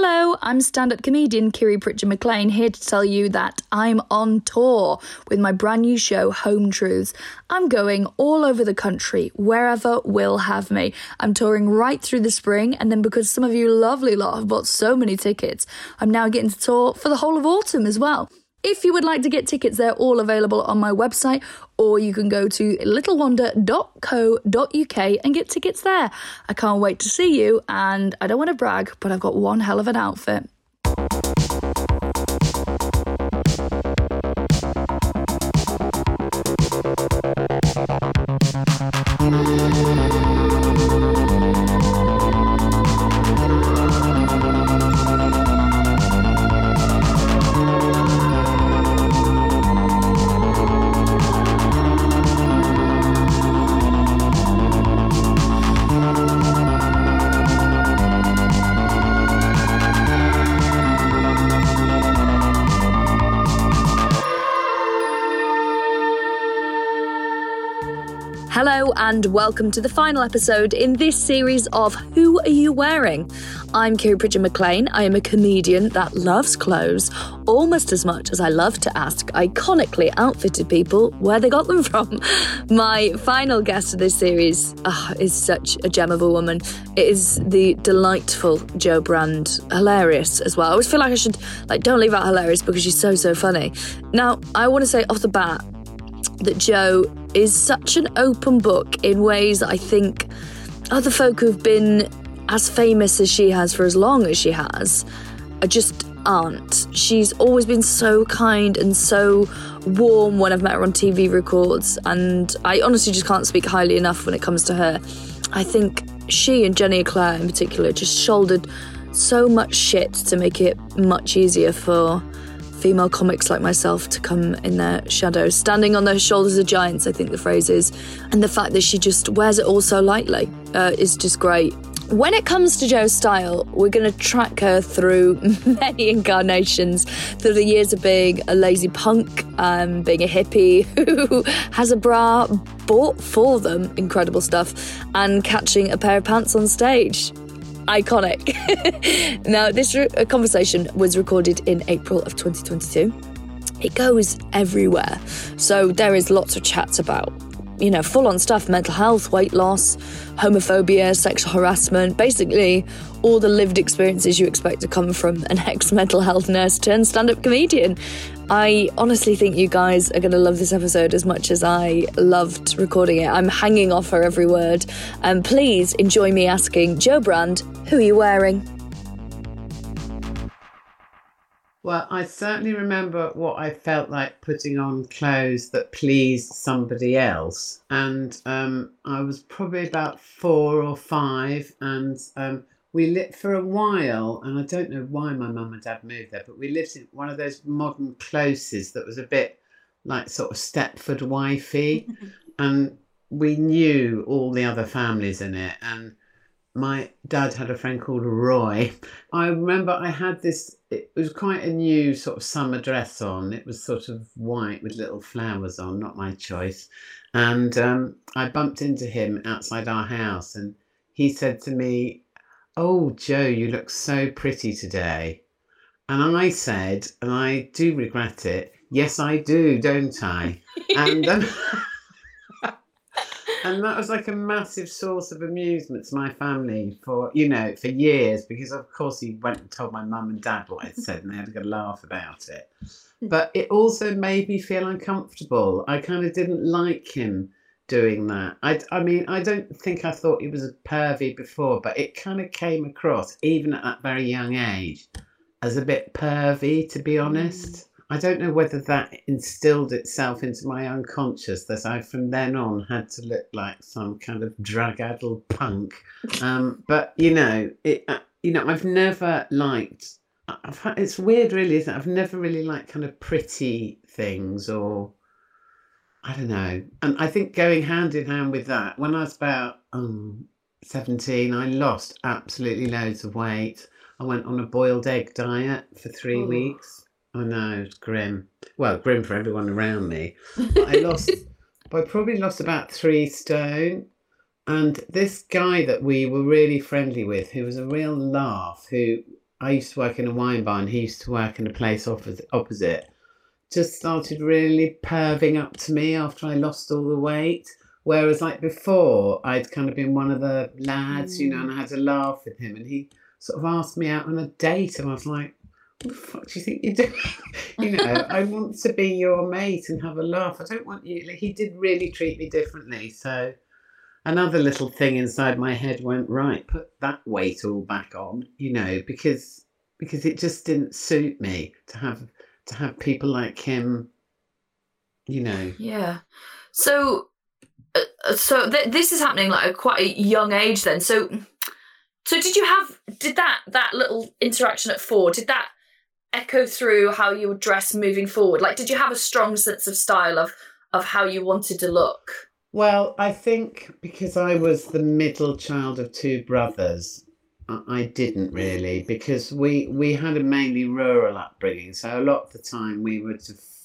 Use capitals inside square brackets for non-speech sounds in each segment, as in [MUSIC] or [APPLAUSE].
Hello, I'm stand up comedian Kiri Pritchard McLean here to tell you that I'm on tour with my brand new show, Home Truths. I'm going all over the country, wherever will have me. I'm touring right through the spring, and then because some of you lovely lot have bought so many tickets, I'm now getting to tour for the whole of autumn as well. If you would like to get tickets, they're all available on my website, or you can go to littlewander.co.uk and get tickets there. I can't wait to see you, and I don't want to brag, but I've got one hell of an outfit. And welcome to the final episode in this series of Who Are You Wearing? I'm Kiri Pritchard McLean. I am a comedian that loves clothes almost as much as I love to ask iconically outfitted people where they got them from. [LAUGHS] My final guest of this series oh, is such a gem of a woman. It is the delightful Jo Brand, hilarious as well. I always feel like I should like don't leave out hilarious because she's so so funny. Now, I want to say off the bat that Jo is such an open book in ways that I think other folk who've been as famous as she has for as long as she has are just aren't. She's always been so kind and so warm when I've met her on TV records, and I honestly just can't speak highly enough when it comes to her. I think she and Jenny Eclair in particular just shouldered so much shit to make it much easier for female comics like myself to come in their shadows, standing on the shoulders of giants, I think the phrase is. And the fact that she just wears it all so lightly uh, is just great. When it comes to Jo's style, we're going to track her through [LAUGHS] many incarnations, through the years of being a lazy punk, um, being a hippie [LAUGHS] who has a bra bought for them, incredible stuff, and catching a pair of pants on stage iconic. [LAUGHS] now, this re- uh, conversation was recorded in April of 2022. It goes everywhere. So there is lots of chats about, you know, full on stuff mental health, weight loss, homophobia, sexual harassment, basically all the lived experiences you expect to come from an [LAUGHS] ex mental health nurse turned stand up comedian. I honestly think you guys are going to love this episode as much as I loved recording it. I'm hanging off her every word. And um, please enjoy me asking Jo Brand, who are you wearing? Well, I certainly remember what I felt like putting on clothes that pleased somebody else. And um, I was probably about four or five, and um, we lived for a while, and I don't know why my mum and dad moved there, but we lived in one of those modern closes that was a bit like sort of Stepford wifey, [LAUGHS] and we knew all the other families in it. And my dad had a friend called Roy. I remember I had this, it was quite a new sort of summer dress on. It was sort of white with little flowers on, not my choice. And um, I bumped into him outside our house, and he said to me, Oh, Jo, you look so pretty today. And I said, and I do regret it, yes, I do, don't I? [LAUGHS] and um, [LAUGHS] and that was like a massive source of amusement to my family for you know for years because of course he went and told my mum and dad what I'd said and they had a good laugh about it. [LAUGHS] But it also made me feel uncomfortable. I kind of didn't like him doing that. I, I mean, I don't think I thought he was a pervy before, but it kind of came across, even at that very young age, as a bit pervy, to be honest. I don't know whether that instilled itself into my unconscious that I, from then on, had to look like some kind of drug-addled punk. Um, but you know, it, uh, you know, I've never liked. I've, it's weird, really, isn't it? I've never really liked kind of pretty things or I don't know. And I think going hand in hand with that, when I was about um, 17, I lost absolutely loads of weight. I went on a boiled egg diet for three Ooh. weeks. I know, it's grim. Well, grim for everyone around me. But I lost, [LAUGHS] I probably lost about three stone. And this guy that we were really friendly with, who was a real laugh, who I used to work in a wine bar and he used to work in a place opposite, opposite just started really perving up to me after I lost all the weight. Whereas, like before, I'd kind of been one of the lads, you know, hmm. and I had to laugh with him. And he sort of asked me out on a date, and I was like, the fuck do you think you're doing? [LAUGHS] you know, [LAUGHS] I want to be your mate and have a laugh. I don't want you. Like, he did really treat me differently. So, another little thing inside my head went right. Put that weight all back on, you know, because because it just didn't suit me to have to have people like him. You know. Yeah. So, uh, so th- this is happening like at quite a young age. Then, so, so did you have did that that little interaction at four? Did that echo through how you would dress moving forward? Like, did you have a strong sense of style of of how you wanted to look? Well, I think because I was the middle child of two brothers, I didn't really because we we had a mainly rural upbringing, so a lot of the time we were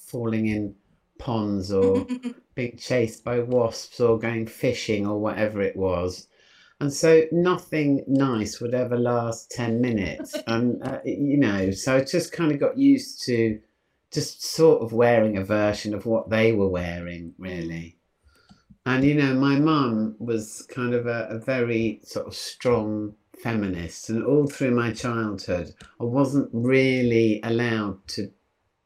falling in ponds or [LAUGHS] being chased by wasps or going fishing or whatever it was. And so nothing nice would ever last 10 minutes. [LAUGHS] And, uh, you know, so I just kind of got used to just sort of wearing a version of what they were wearing, really. And, you know, my mum was kind of a, a very sort of strong feminist. And all through my childhood, I wasn't really allowed to,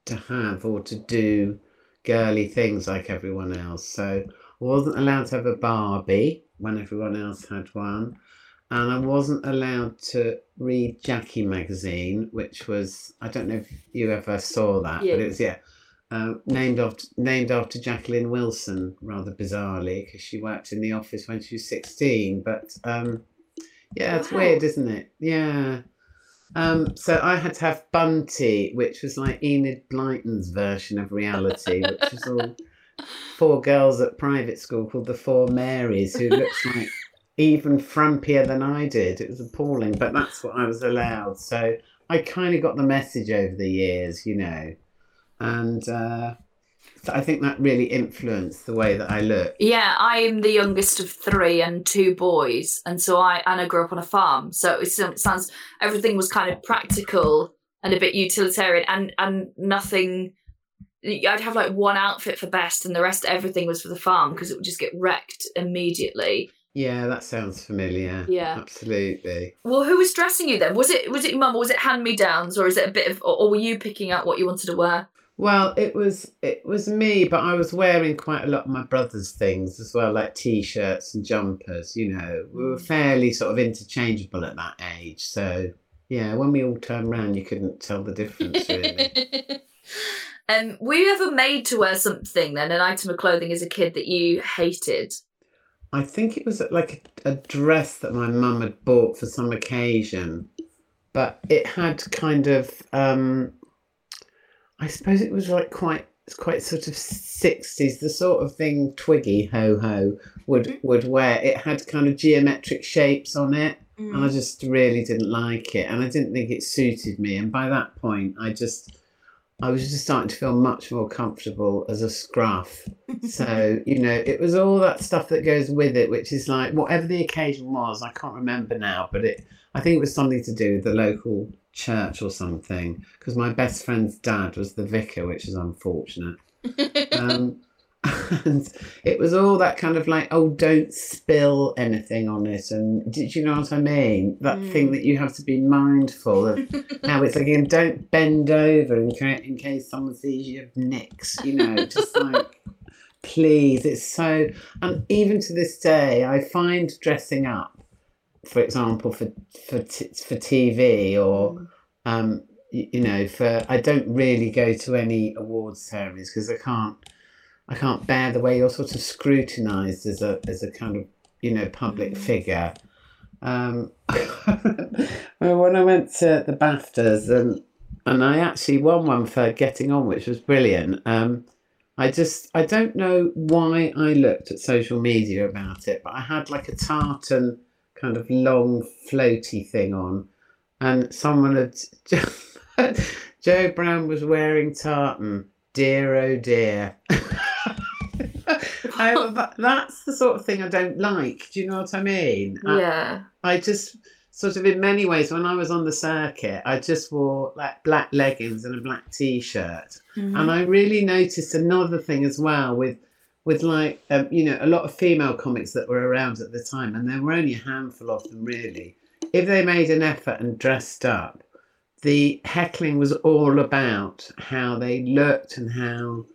to have or to do girly things like everyone else. So I wasn't allowed to have a Barbie when everyone else had one. And I wasn't allowed to read Jackie magazine, which was I don't know if you ever saw that, Yeah. but it was yeah, uh, named after named after Jacqueline Wilson, rather bizarrely, because she worked in the office when she was sixteen. But um, yeah, it's Wow. weird, isn't it? Yeah. Um, so I had to have Bunty, which was like Enid Blyton's version of reality, which was all [LAUGHS] four girls at private school called the Four Marys, who looked [LAUGHS] like even frumpier than I did. It was appalling, but that's what I was allowed. So I kind of got the message over the years, you know, and uh, so I think that really influenced the way that I look. Yeah, I'm the youngest of three and two boys, and so I and I grew up on a farm. So it sounds- sounds everything was kind of practical and a bit utilitarian, and and nothing. I'd have like one outfit for best, and the rest everything was for the farm because it would just get wrecked immediately. Yeah, that sounds familiar. Yeah. absolutely. Well, who was dressing you then? Was it was it mum or was it hand me downs, or is it a bit of, or, or were you picking out what you wanted to wear? Well, it was it was me, but I was wearing quite a lot of my brother's things as well, like t-shirts and jumpers. You know, we were mm. fairly sort of interchangeable at that age. So yeah, when we all turned round, you couldn't tell the difference really. [LAUGHS] um, were you ever made to wear something then, an item of clothing as a kid that you hated? I think it was like a, a dress that my mum had bought for some occasion, but it had kind of, um, I suppose it was like quite, it's quite sort of sixties, the sort of thing Twiggy Ho Ho would would wear. It had kind of geometric shapes on it, and I just really didn't like it, and I didn't think it suited me. And by that point, I just, I was just starting to feel much more comfortable as a scruff. [LAUGHS] So, you know, it was all that stuff that goes with it, which is like whatever the occasion was, I can't remember now, but it I think it was something to do with the local church or something. Because my best friend's dad was the vicar, which is unfortunate. [LAUGHS] Um, [LAUGHS] and it was all that kind of like, oh, don't spill anything on it. And did you know what I mean? That thing Mm. that you have to be mindful of. [LAUGHS] Now it's like, and don't bend over in, ca- in case someone sees you have nicks, you know, just like, [LAUGHS] please. It's so, and even to this day, I find dressing up, for example, for for t- for TV or, um, y- you know, for I don't really go to any awards ceremonies because I can't, I can't bear the way you're sort of scrutinised as a as a kind of you know public Mm. figure. Um, [LAUGHS] when I went to the BAFTAs and and I actually won one for getting on, which was brilliant. Um, I just I don't know why I looked at social media about it, but I had like a tartan kind of long floaty thing on, and someone had [LAUGHS] Joe Brown was wearing tartan. Dear oh dear. [LAUGHS] I, [LAUGHS] that- that's the sort of thing I don't like. Do you know what I mean? Yeah. I just sort of in many ways, when I was on the circuit, I just wore like black leggings and a black t-shirt, Mhm. and I really noticed another thing as well with with like um, you know a lot of female comics that were around at the time, and there were only a handful of them really. If they made an effort and dressed up, the heckling was all about how they looked and how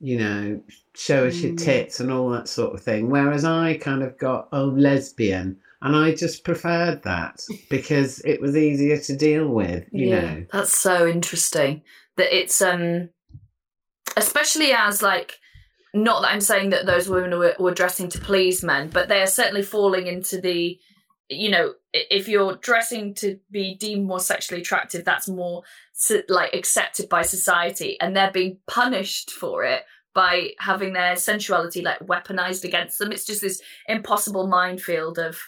you know show us your Mm. tits and all that sort of thing. Whereas I kind of got oh lesbian, and I just preferred that because it was easier to deal with. You know. That's so interesting. That it's um especially as like not that I'm saying that those women were, were dressing to please men, but they are certainly falling into the you know, if you're dressing to be deemed more sexually attractive, that's more so- like accepted by society, and they're being punished for it by having their sensuality like weaponized against them. It's just this impossible minefield of,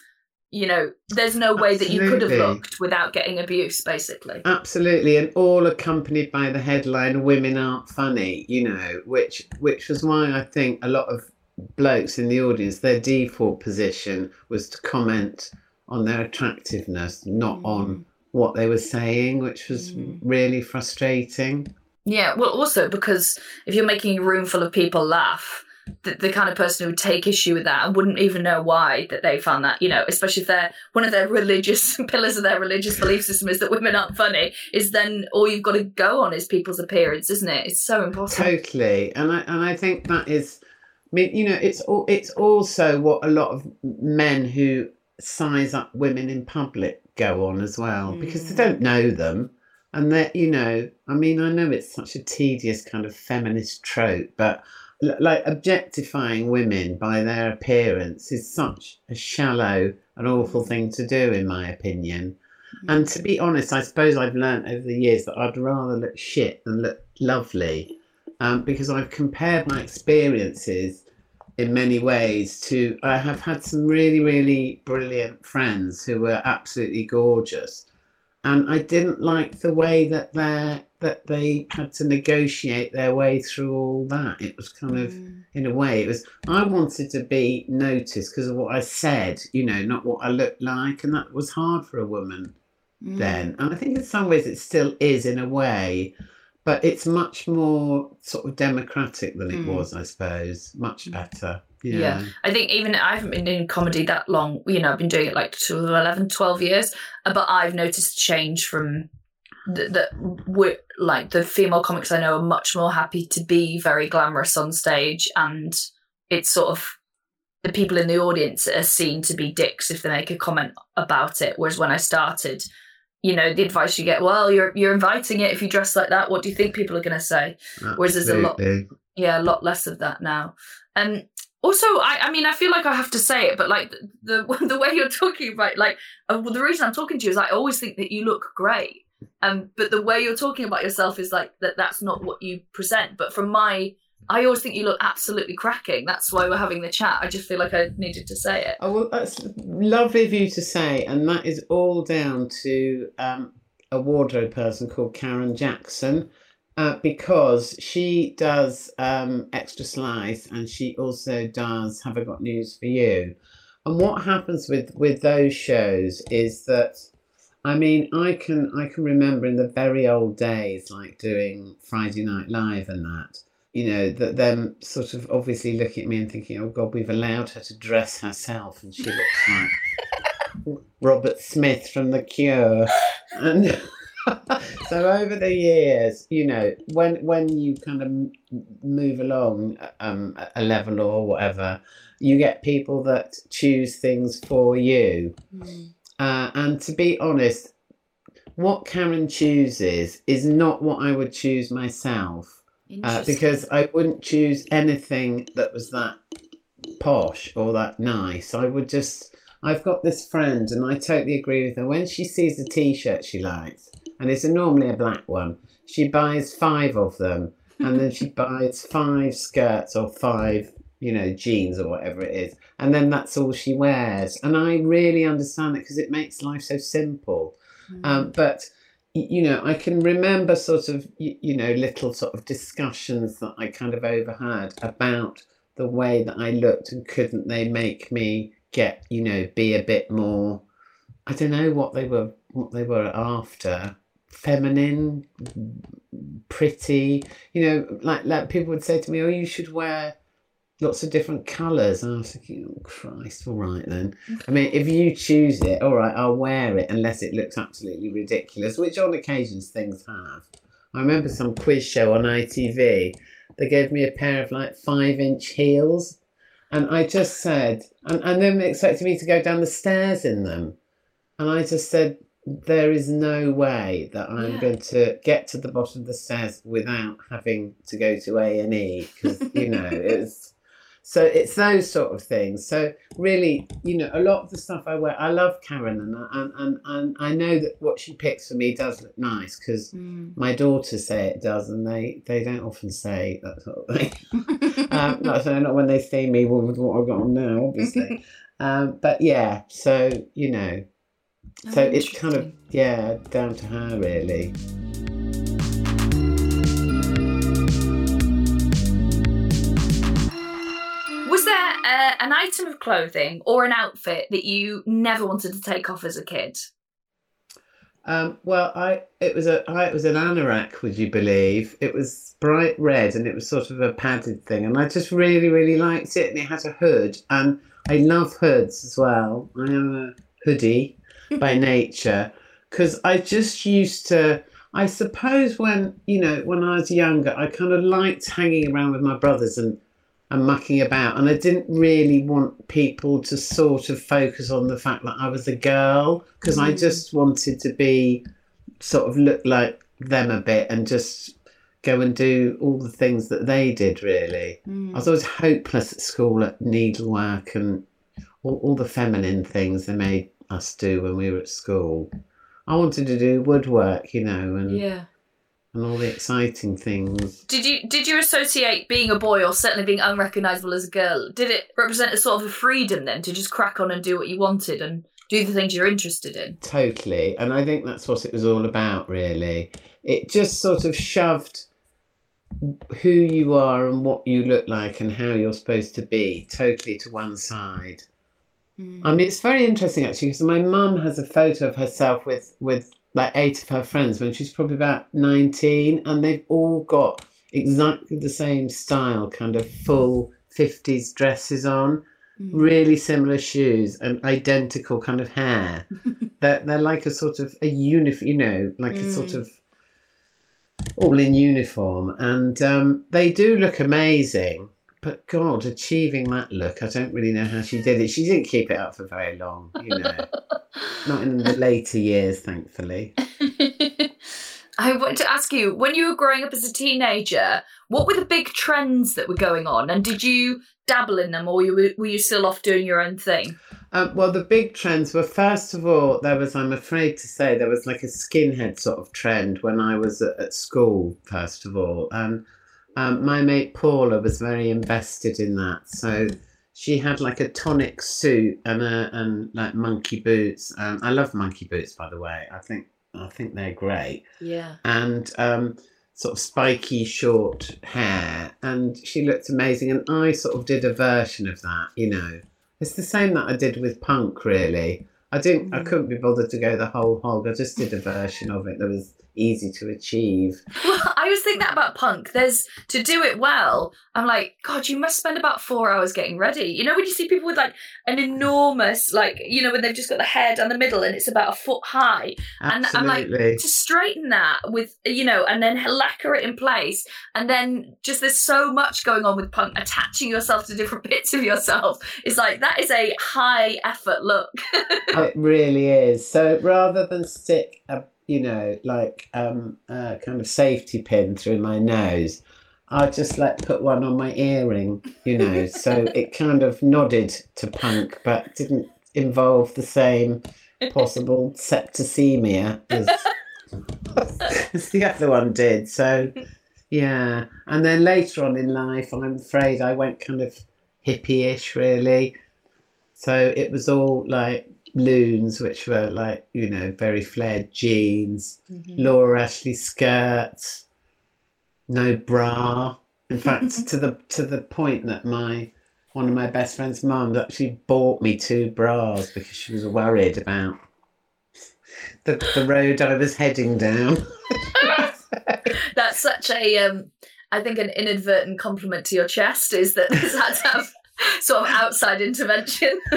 you know, there's no way that you could have looked without getting abuse, basically. Absolutely, and all accompanied by the headline "Women aren't funny," you know, which which was why I think a lot of blokes in the audience, their default position was to comment on their attractiveness, not on mm. What they were saying, which was Mm. really frustrating. Yeah, well, also because if you're making a room full of people laugh, the, the kind of person who would take issue with that and wouldn't even know why that they found that, you know, especially if they're one of their [LAUGHS] religious pillars of their religious belief system is that women aren't funny, is then all you've got to go on is people's appearance, isn't it? It's so important. Totally, and I and I think that is, I mean, you know, it's all, it's also what a lot of men who size up women in public go on as well because they Mm. don't know them, and that you know, I mean, I know it's such a tedious kind of feminist trope, but l- like objectifying women by their appearance is such a shallow and awful thing to do, in my opinion. And to be honest, I suppose I've learnt over the years that I'd rather look shit than look lovely um, because I've compared my experiences in many ways to I have had some really, really brilliant friends who were absolutely gorgeous. And I didn't like the way that they that they had to negotiate their way through all that. It was kind of Mm. in a way it was i wanted to be noticed because of what i said you know not what i looked like and that was hard for a woman Mm. then and i think in some ways it still is in a way but it's much more sort of democratic than it Mm. was i suppose much better yeah, Yeah. I think even I haven't been doing comedy that long. You know, I've been doing it like to 11, 12 years, uh, but I've noticed a change from that. that we're like the female comics I know are much more happy to be very glamorous on stage, and it's sort of the people in the audience are seen to be dicks if they make a comment about it. Whereas when I started, you know, the advice you get, well, you're you're inviting it if you dress like that. What do you think people are going to say? Whereas there's a lot- yeah a lot less of that now um also I, I mean i feel like i have to say it but like the [LAUGHS] the way you're talking about like uh, well, the reason i'm talking to you is i always think that you look great um but the way you're talking about yourself is like that that's not what you present but from my i always think you look absolutely cracking. That's why we're having the chat. I just feel like i needed to say it. Oh, well, that's lovely of you to say, and that is all down to um, a wardrobe person called Karen Jackson, uh, because she does um, extra slice, and she also does Have I Got News for You? And what happens with with those shows is that, I mean, I can I can remember in the very old days, like doing Friday Night Live and that you know, that them sort of obviously looking at me and thinking, oh God, we've allowed her to dress herself and she looks like [LAUGHS] Robert Smith from The Cure. And [LAUGHS] so over the years, you know, when when you kind of move along um, a level or whatever, you get people that choose things for you. Uh, and to be honest, what Karen chooses is not what I would choose myself uh, because I wouldn't choose anything that was that posh or that nice. I would just. I've got this friend, and I totally agree with her. When she sees a T-shirt she likes, and it's normally a black one, she buys five of them, and then she [LAUGHS] buys five skirts or five, you know, jeans or whatever it is, and then that's all she wears. And I really understand it because it makes life so simple. Um, but you know, I can remember sort of you know little sort of discussions that I kind of overheard about the way that I looked and couldn't they make me get you know be a bit more I don't know what they were what they were after. Feminine, pretty, you know, like like people would say to me, "Oh, you should wear lots of different colours. And I was thinking, "Oh Christ, all right then." I mean, if you choose it, all right, I'll wear it unless it looks absolutely ridiculous, which on occasions things have. I remember some quiz show on ITV. They gave me a pair of like five inch heels, and I just said, and, and then they expected me to go down the stairs in them. And I just said, there is no way that I'm Yeah. going to get to the bottom of the stairs without having to go to A and E because you know it's so it's those sort of things. So really, you know, a lot of the stuff I wear, I love Karen, and I- and and, and I know that what she picks for me does look nice because Mm. my daughters say it does, and they they don't often say that sort of thing. [LAUGHS] um, not so not when they see me with what I've got on now, obviously. [LAUGHS] um, but yeah, so you know, so Oh, it's kind of yeah down to her really. An item of clothing or an outfit that you never wanted to take off as a kid? Um, well, I it was a I, it was an anorak, would you believe? It was bright red and it was sort of a padded thing, and I just really really liked it. And it had a hood, and I love hoods as well. I am a hoodie [LAUGHS] by nature because I just used to. I suppose when you know when I was younger, I kind of liked hanging around with my brothers and and mucking about, and I didn't really want people to sort of focus on the fact that I was a girl because I Mm. just wanted to be sort of look like them a bit and just go and do all the things that they did. Really, Mm. I was always hopeless at school at needlework and all, all the feminine things they made us do when we were at school. I wanted to do woodwork, you know, and Yeah. And all the exciting things. Did you did you associate being a boy or certainly being unrecognisable as a girl? Did it represent a sort of a freedom then to just crack on and do what you wanted and do the things you're interested in? Totally. And I think that's what it was all about, really. It just sort of shoved who you are and what you look like and how you're supposed to be totally to one side. Hmm. I mean, it's very interesting actually because my mum has a photo of herself with with like eight of her friends when she's probably about 19 and they've all got exactly the same style kind of full 50s dresses on really similar shoes and identical kind of hair. [LAUGHS] They're, they're like a sort of a uniform you know like a sort Mm. of all in uniform and um, they do look amazing but god achieving that look i don't really know how she did it she didn't keep it up for very long you know [LAUGHS] not in the later years thankfully [LAUGHS] I wanted to ask you, when you were growing up as a teenager, what were the big trends that were going on, and did you dabble in them, or you were, you still off doing your own thing? Um, well, the big trends were first of all, there was, I'm afraid to say, there was like a skinhead sort of trend when I was at, at school, first of all. And um, my mate Paula was very invested in that. So she had like a tonic suit and a, and like monkey boots. Um, I love monkey boots, by the way. I think I think they're great Yeah. and um, sort of spiky short hair, and she looked amazing. And I sort of did a version of that, you know. It's the same that I did with punk, really. I didn't, I Mm. couldn't be bothered to go the whole hog. I just did a version of it that was easy to achieve. Well, [LAUGHS] I always think that about punk. There's to do it well. I'm like, God, you must spend about four hours getting ready. You know, when you see people with like an enormous, like, you know, when they've just got the hair down the middle and it's about a foot high, Absolutely. And I'm like, to straighten that with, you know, and then lacquer it in place, and then just there's so much going on with punk, attaching yourself to different [LAUGHS] bits of yourself. It's like that is a high effort look. [LAUGHS] it really is. So rather than stick a, you know, like um, a kind of safety pin through my nose, I just like put one on my earring, you know, so [LAUGHS] it kind of nodded to punk, but didn't involve the same possible septicemia as, [LAUGHS] as the other one did. So, yeah. And then later on in life, I'm afraid I went kind of hippie-ish, really. So it was all like loons, which were like, you know, very flared jeans, Laura Ashley skirts, no bra. In [LAUGHS] fact, to the to the point that my one of my best friend's mums actually bought me two bras because she was worried about the, the road I was heading down. [LAUGHS] That's such a, um, I think, an inadvertent compliment to your chest is that this had [LAUGHS] to have sort of outside intervention. [LAUGHS] [LAUGHS]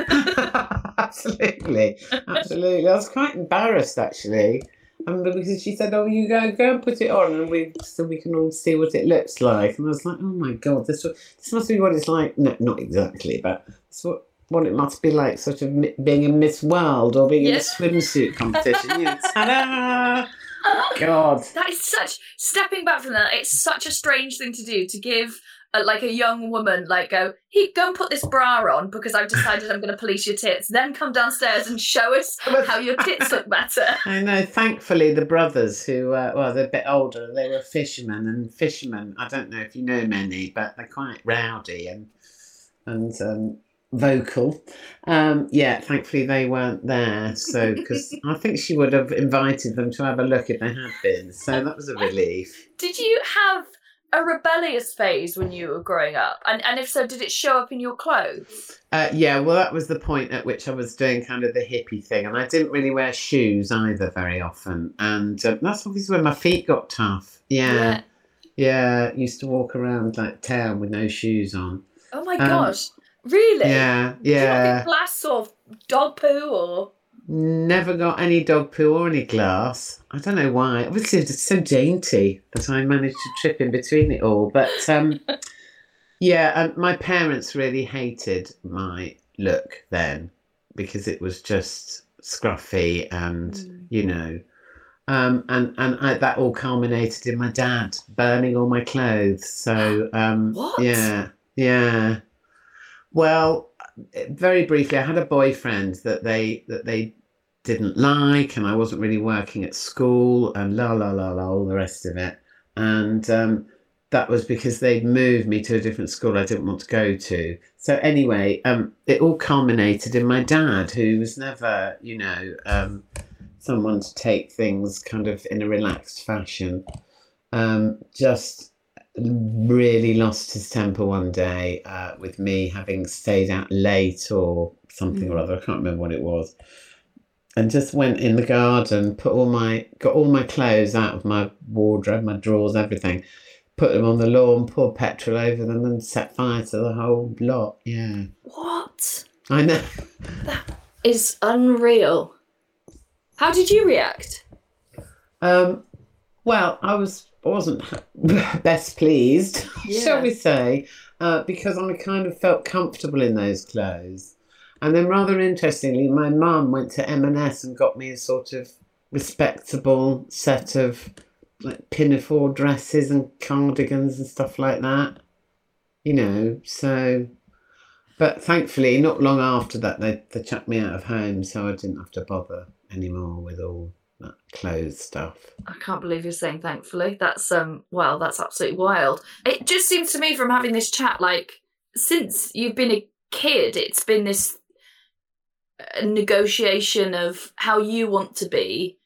absolutely, absolutely. I was quite embarrassed actually, um, because she said, "Oh, you go go and put it on, and we so we can all see what it looks like." And I was like, "Oh my god, this this must be what it's like." No, not exactly, but it's what what it must be like, sort of being a Miss World or being Yes. in a swimsuit competition. you know, ta-da! [LAUGHS] God. That is such stepping back from that. It's such a strange thing to do to give. Like a young woman, like go, he go and put this bra on because I've decided I'm going to police your tits. Then come downstairs and show us [LAUGHS] how your tits look [LAUGHS] better. I know. Thankfully, the brothers who, uh, well, they're a bit older, they were fishermen, and fishermen. I don't know if you know many, but they're quite rowdy and and um, vocal. Um, yeah, thankfully they weren't there, so because [LAUGHS] I think she would have invited them to have a look if they had been. So that was a relief. Did you have a rebellious phase when you were growing up? And and if so, did it show up in your clothes? Uh, yeah, well, that was the point at which I was doing kind of the hippie thing, and I didn't really wear shoes either very often, and uh, that's obviously when my feet got tough. Yeah. Yeah, used to walk around like town with no shoes on. Oh my Um, gosh. Really? Yeah, Did you yeah. get glass or dog poo or Never got any dog poo or any glass. I don't know why. Obviously, it's so dainty that I managed to trip in between it all. But um, [LAUGHS] yeah, and my parents really hated my look then because it was just scruffy and Mm. you know. Um, and and I, that all culminated in my dad burning all my clothes. So [GASPS] um, yeah, yeah. Well, very briefly, I had a boyfriend that they that they didn't like, and I wasn't really working at school, and la la la la, all the rest of it. And um, that was because they'd moved me to a different school I didn't want to go to. So anyway, um, it all culminated in my dad, who was never, you know, um, someone to take things kind of in a relaxed fashion. Um, just really lost his temper one day uh, with me having stayed out late or something or Mm. other. I can't remember what it was. And just went in the garden, put all my got all my clothes out of my wardrobe, my drawers, everything, put them on the lawn, poured petrol over them, and set fire to the whole lot. Yeah, what? I know. That is unreal. How did you react? Um, well, I was I wasn't best pleased, [LAUGHS] Yeah. shall we say, uh, because I kind of felt comfortable in those clothes. And then, rather interestingly, my mum went to M&S and got me a sort of respectable set of like pinafore dresses and cardigans and stuff like that. You know, so. But thankfully, not long after that, they, they chucked me out of home, so I didn't have to bother anymore with all that clothes stuff. I can't believe you're saying thankfully. That's um well, that's absolutely wild. It just seems to me from having this chat like since you've been a kid, it's been this negotiation of how you want to be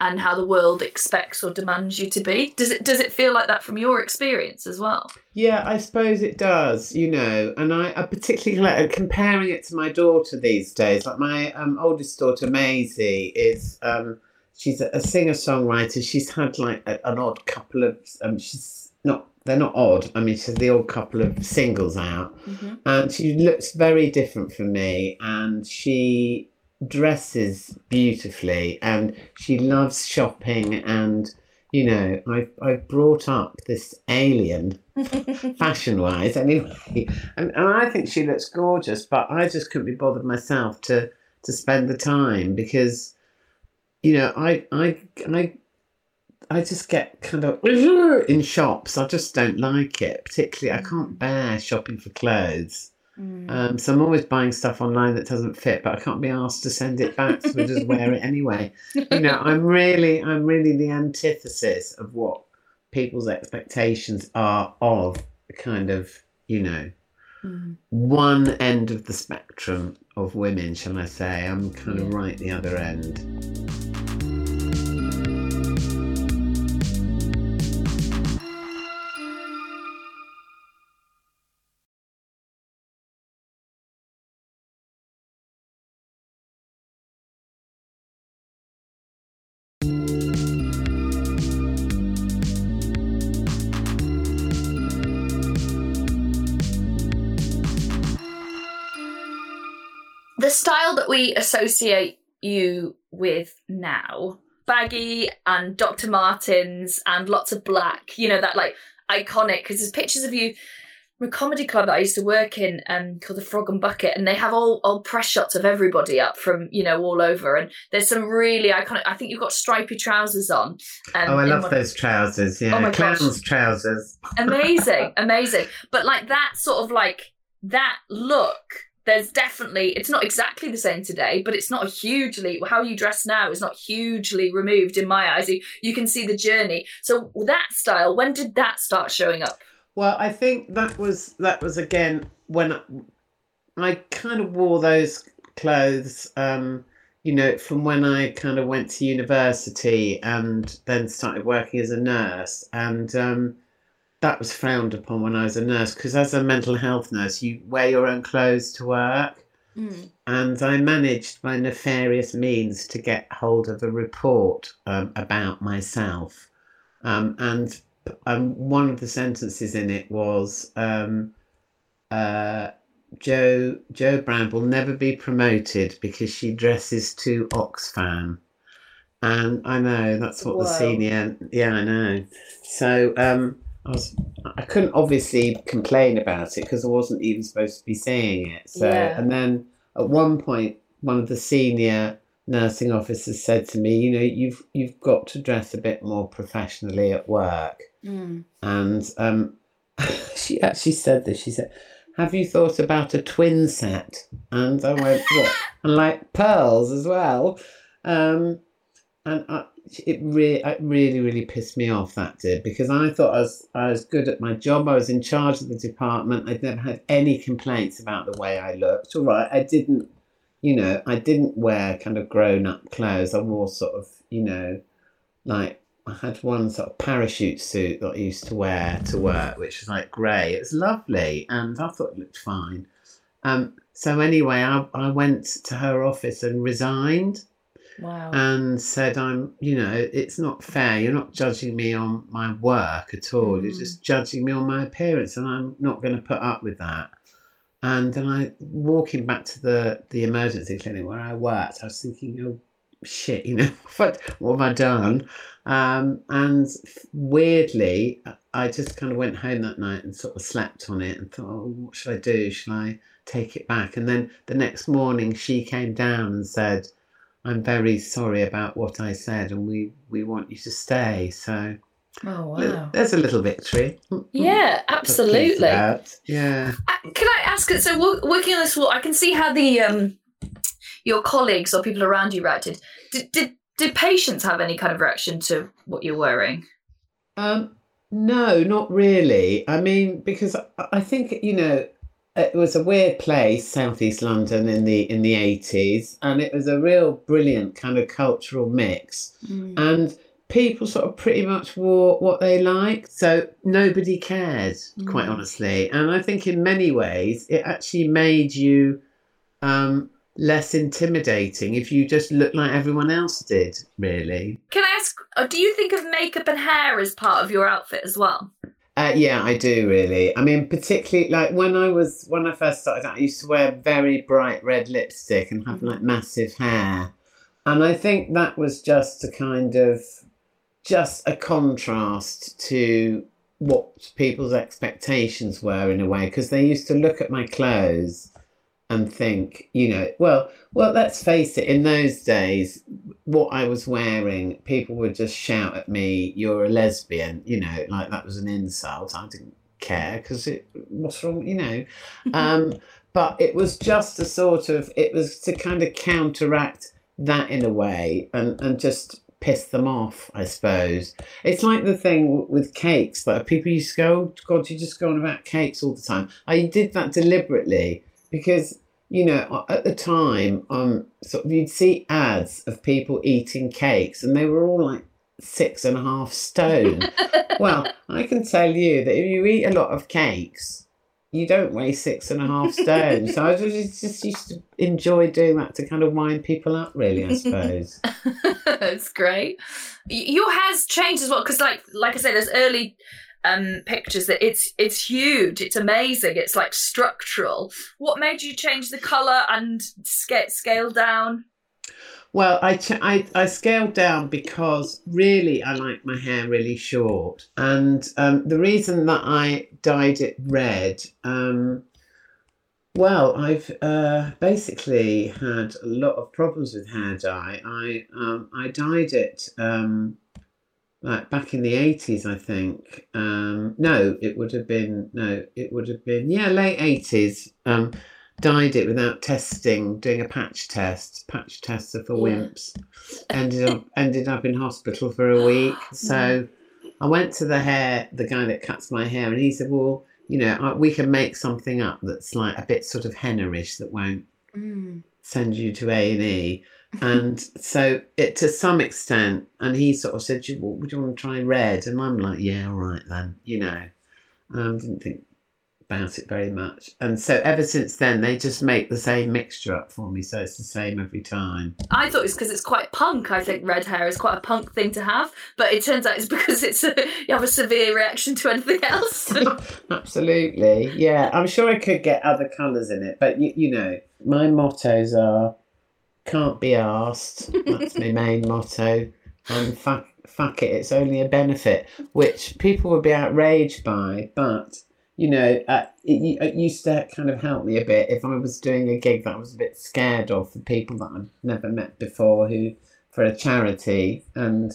and how the world expects or demands you to be. Does it does it feel like that from your experience as well? Yeah, I suppose it does, you know, and I, I particularly like comparing it to my daughter these days. Like my um, oldest daughter, Maisie, is um, she's a, a singer songwriter. She's had like a, an odd couple of um, she's not they're not odd. I mean, she's the odd couple of singles out, mm-hmm. and she looks very different from me, and she dresses beautifully, and she loves shopping, and you know, I I brought up this alien [LAUGHS] fashion wise anyway. And, and i think she looks gorgeous but i just couldn't be bothered myself to to spend the time because you know i i i i just get kind of in shops i just don't like it particularly i can't bear shopping for clothes. Um, so i'm always buying stuff online that doesn't fit but i can't be asked to send it back so i just wear it anyway. [LAUGHS] You know i'm really i'm really the antithesis of what people's expectations are of kind of you know Mm. one end of the spectrum of women shall i say. I'm kind of right the other end the style that we associate you with now, baggy and Dr. Martens and lots of black, you know, that like iconic, because there's pictures of you from a comedy club that I used to work in um, called the Frog and Bucket, and they have all old press shots of everybody up from you know all over, and there's some really iconic. I think you've got stripy trousers on. Um, oh, I love those trousers. Yeah, oh clowns gosh. trousers. [LAUGHS] Amazing, amazing. But like that sort of like that look. There's definitely it's not exactly the same today, but it's not hugely how you dress now is not hugely removed in my eyes. You, you can see the journey. So that style, when did that start showing up? Well, I think that was that was again when I, I kind of wore those clothes. Um, you know, from when I kind of went to university and then started working as a nurse, and um, that was frowned upon when I was a nurse because as a mental health nurse, you wear your own clothes to work. Mm. And I managed by nefarious means to get hold of a report um, about myself. Um, and um, one of the sentences in it was um, uh, Jo Jo Brand will never be promoted because she dresses too Oxfam. And I know that's what Whoa. the senior yeah, I know. So um I was I couldn't obviously complain about it because I wasn't even supposed to be saying it. So yeah. and then at one point one of the senior nursing officers said to me, you know, you've you've got to dress a bit more professionally at work. Mm. And um, [LAUGHS] she actually said this. She said, "Have you thought about a twin set?" And I went, "What?" and like pearls as well. Um, and I, it really, it really, really pissed me off. That did because I thought I was, I was good at my job. I was in charge of the department. I'd never had any complaints about the way I looked. All right, I didn't, you know, I didn't wear kind of grown up clothes. I wore sort of, you know, like I had one sort of parachute suit that I used to wear to work, which was like grey. It's lovely, and I thought it looked fine. Um, so anyway, I, I went to her office and resigned. Wow. And said, I'm, you know, it's not fair. You're not judging me on my work at all. Mm. You're just judging me on my appearance, and I'm not going to put up with that. And then I, walking back to the, the emergency clinic where I worked, I was thinking, oh, shit, you know, [LAUGHS] what, what have I done? Um, and weirdly, I just kind of went home that night and sort of slept on it and thought, oh, what should I do? Should I take it back? And then the next morning, she came down and said, I'm very sorry about what I said, and we, we want you to stay. So, oh wow, there's a little victory. Yeah, absolutely. Yeah. Can I ask? So, working on this, wall, I can see how the um, your colleagues or people around you reacted. Did, did did patients have any kind of reaction to what you're wearing? Um, no, not really. I mean, because I think you know it was a weird place, Southeast London in the in the eighties, and it was a real brilliant kind of cultural mix, mm. and people sort of pretty much wore what they liked, so nobody cared, mm. quite honestly. And I think in many ways it actually made you um, less intimidating if you just looked like everyone else did, really. Can I ask, uh, do you think of makeup and hair as part of your outfit as well? Uh, yeah, I do really. I mean, particularly like when I was when I first started out, I used to wear very bright red lipstick and have like massive hair, and I think that was just a kind of just a contrast to what people's expectations were in a way because they used to look at my clothes and think, you know, well, well, let's face it, in those days, what I was wearing, people would just shout at me, "You're a lesbian," you know, like that was an insult. I didn't care because it what's wrong, you know. Um, [LAUGHS] but it was just a sort of, it was to kind of counteract that in a way, and and just piss them off, I suppose. It's like the thing with cakes that people used to go, oh, God, you just go on about cakes all the time. I did that deliberately because you know at the time um sort of you'd see ads of people eating cakes and they were all like six and a half stone. [LAUGHS] Well i can tell you that if you eat a lot of cakes you don't weigh six and a half stone. So i just, just used to enjoy doing that to kind of wind people up really i suppose. [LAUGHS] That's great. Your hair's changed as well because like like i said there's early um, pictures that it's it's huge, it's amazing, it's like structural. What made you change the color and scale scale down? Well, I, ch- I I scaled down because really I like my hair really short, and um, the reason that I dyed it red. Um, well, I've uh, basically had a lot of problems with hair dye. I um, I dyed it um, like back in the eighties, I think. Um, no, it would have been no, it would have been yeah, late eighties. Um, dyed it without testing, doing a patch test. Patch tests are for Yeah. wimps. Ended up ended up in hospital for a [GASPS] week. So I went to the hair, the guy that cuts my hair, and he said, "Well, you know, uh, we can make something up that's like a bit sort of hennerish that won't Mm. send you to A and E." So it to some extent, and he sort of said, well, "Would you want to try red?" And I'm like, "Yeah, all right then." You know, um, didn't think about it very much. And so ever since then, they just make the same mixture up for me, so it's the same every time. I thought it's because it's quite punk. I think red hair is quite a punk thing to have, but it turns out it's [LAUGHS] because it's a, you have a severe reaction to anything else. [LAUGHS] [LAUGHS] Absolutely, yeah. I'm sure I could get other colours in it, but you, you know, my mottos are can't be asked. That's my main motto. And fuck, fuck it, it's only a benefit, which people would be outraged by. But you know, uh, it, it used to kind of help me a bit if I was doing a gig that I was a bit scared of for people that I'd never met before, who for a charity, and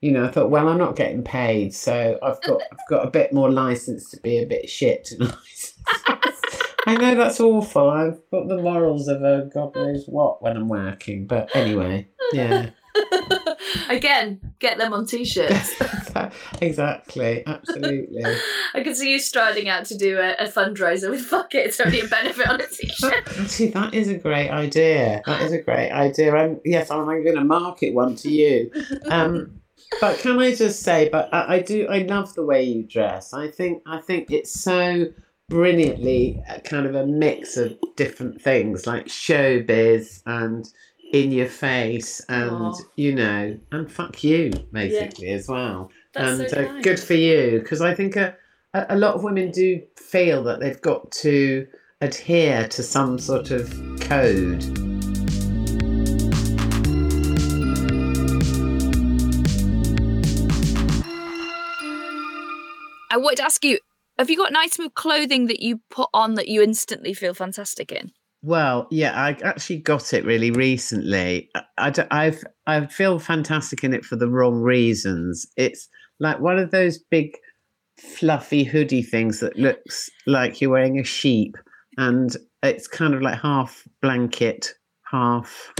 you know, I thought, well, I'm not getting paid, so I've got I've got a bit more license to be a bit shit tonight. [LAUGHS] I know that's awful. I've got the morals of a god knows what when I'm working, but anyway, yeah, [LAUGHS] Again, get them on t-shirts. [LAUGHS] exactly, absolutely. [LAUGHS] I can see you striding out to do a, a fundraiser with fuck it, it's only a benefit on a t-shirt. Actually, that is a great idea. That is a great idea. I'm, yes, I'm going to market one to you. Um, but can I just say, but I, I do, I love the way you dress. I think, I think it's so brilliantly uh, kind of a mix of different things like showbiz and in your face and Aw. you know and fuck you basically as well That's and so uh, kind. good for you because I think a, a a lot of women do feel that they've got to adhere to some sort of code. I wanted to ask you, have you got an item of clothing that you put on that you instantly feel fantastic in? Well, yeah, I actually got it really recently. I, I, I feel fantastic in it for the wrong reasons. It's like one of those big fluffy hoodie things that looks like you're wearing a sheep, and it's kind of like half blanket, half,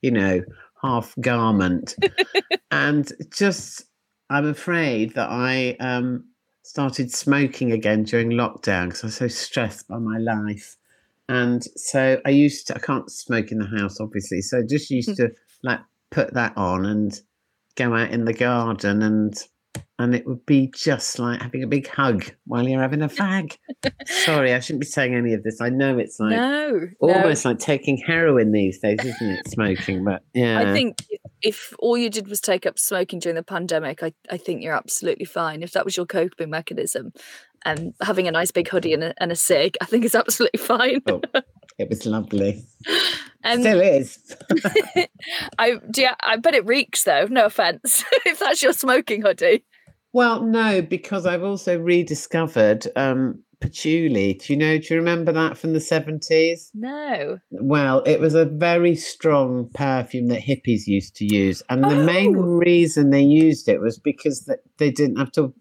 you know, half garment, [LAUGHS] and just I'm afraid that I um started smoking again during lockdown because I was so stressed by my life. And so I used to, I can't smoke in the house, obviously. So I just used hmm. to like put that on and go out in the garden and and it would be just like having a big hug while you're having a fag. Sorry, I shouldn't be saying any of this. I know it's like no, almost like taking heroin these days, isn't it? Smoking, but yeah. I think if all you did was take up smoking during the pandemic, I, I think you're absolutely fine. If that was your coping mechanism, and having a nice big hoodie and a, and a cig, I think is absolutely [LAUGHS] fine. Oh, it was lovely. Um, Still is. [LAUGHS] I do. You, I bet it reeks though. No offense, [LAUGHS] if that's your smoking hoodie. Well, no, because I've also rediscovered um, patchouli. Do you know? Do you remember that from the seventies? No. Well, it was a very strong perfume that hippies used to use, and the main Oh. reason they used it was because th- they didn't have to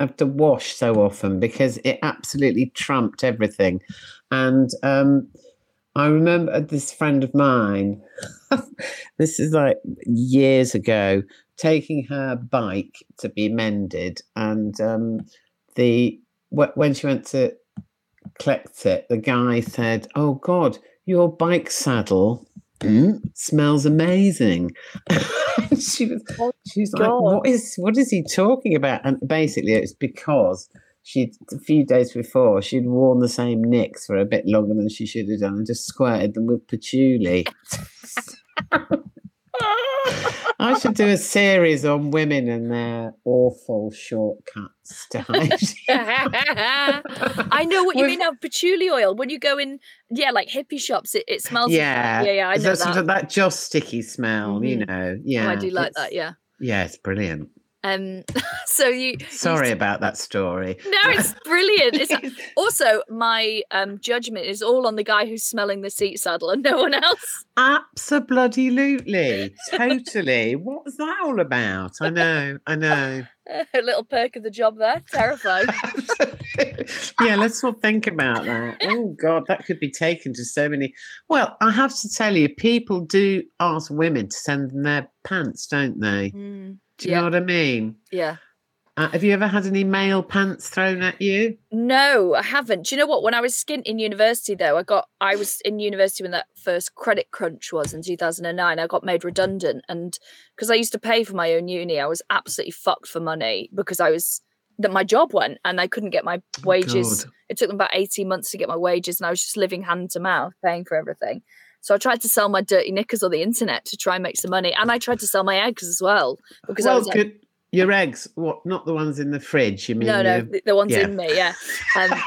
have to wash so often because it absolutely trumped everything. And um, I remember this friend of mine. [LAUGHS] this is like years ago, taking her bike to be mended, and um, the when she went to collect it, the guy said, "Oh God, your bike saddle mm, smells amazing." [LAUGHS] she was, Oh, she's like, "What is what is he talking about?" And basically, it's because she'd a few days before she'd worn the same nicks for a bit longer than she should have done, and just squirted them with patchouli. [LAUGHS] I should do a series on women and their awful shortcut style. I know what you With- mean now. Patchouli oil. When you go in, yeah, like hippie shops, it, it smells. yeah, yeah, yeah. I know that. sort of that joss sticky smell, you Mhm. know. Oh, Yeah, I do like that. Yeah. Yeah, it's brilliant. Um. [LAUGHS] So you. you Sorry s- about that story. No, it's [LAUGHS] brilliant. It's also my um judgment is all on the guy who's smelling the seat saddle and no one else. Absolutely, [LAUGHS] totally. What was that all about? I know, I know. A little perk of the job there. Terrifying. yeah, let's not think about that. Oh God, that could be taken to so many. Well, I have to tell you, people do ask women to send them their pants, don't they? Mm, Do you Yeah. know what I mean? yeah. Uh, have you ever had any male pants thrown at you? No, I haven't. Do you know what? When I was skint in university, though, I got I was in university when that first credit crunch was in 2009. I got made redundant, and because I used to pay for my own uni, I was absolutely fucked for money because I was that my job went and I couldn't get my wages. God. It took them about 18 months to get my wages, and I was just living hand to mouth, paying for everything. So I tried to sell my dirty knickers on the internet to try and make some money, and I tried to sell my eggs as well because I well, was like, good. Your eggs, what? Not the ones in the fridge. You mean? no, no, the, the ones yeah. in me, yeah. Um, [LAUGHS]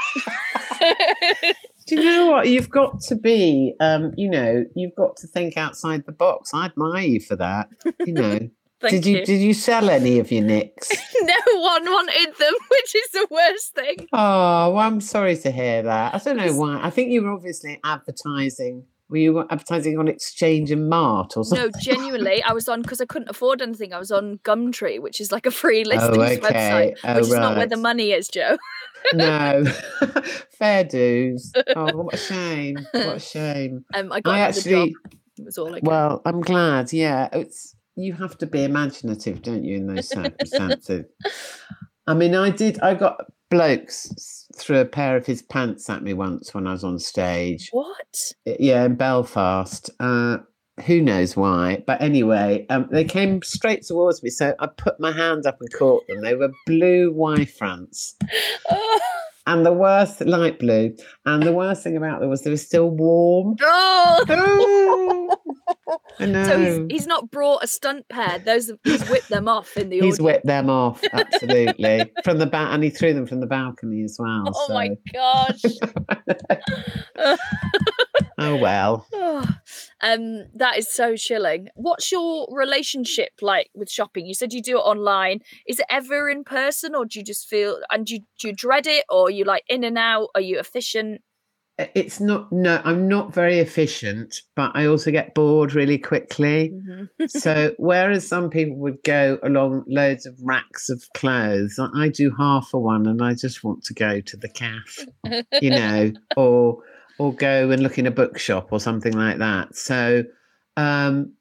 [LAUGHS] Do you know what? You've got to be, um, you know, you've got to think outside the box. I admire you for that. You know, [LAUGHS] thank did you, you. did you sell any of your nicks? no one wanted them, which is the worst thing. Oh, well, I'm sorry to hear that. I don't know why. I think you were obviously advertising. Were you advertising on Exchange and Mart or something? No, genuinely, I was on because I couldn't afford anything. I was on Gumtree, which is like a free listings Oh, okay. website, Oh, which is not where the money is, Jo. no, [LAUGHS] [LAUGHS] fair dues. Oh, what a shame! What a [LAUGHS] shame. Um, I got I actually, job. It was all okay. well, I'm glad. Yeah, it's you have to be imaginative, don't you, in those circumstances? I mean, I did. I got blokes threw a pair of his pants at me once when I was on stage. what? Yeah, in Belfast. Uh, who knows why? But anyway, um, they came straight towards me, so I put my hand up and caught them. They were blue Y fronts. Oh, [LAUGHS] And the worst, light blue. And the worst thing about them was they were still warm. oh. [LAUGHS] So he's, he's not brought a stunt pair. Those he's whipped them off in the He's audience. whipped them off, [LAUGHS] absolutely. from the bat, and he threw them from the balcony as well. Oh so. my gosh. [LAUGHS] oh well. Oh, um, that is so chilling. What's your relationship like with shopping? You said you do it online. Is it ever in person, or do you just feel and do you, do you dread it, or are you like in and out? Are you efficient? It's not no, I'm not very efficient, but I also get bored really quickly. so whereas some people would go along loads of racks of clothes, I- do half a one and I just want to go to the cafe, you [LAUGHS] know, or or go and look in a bookshop or something like that. So um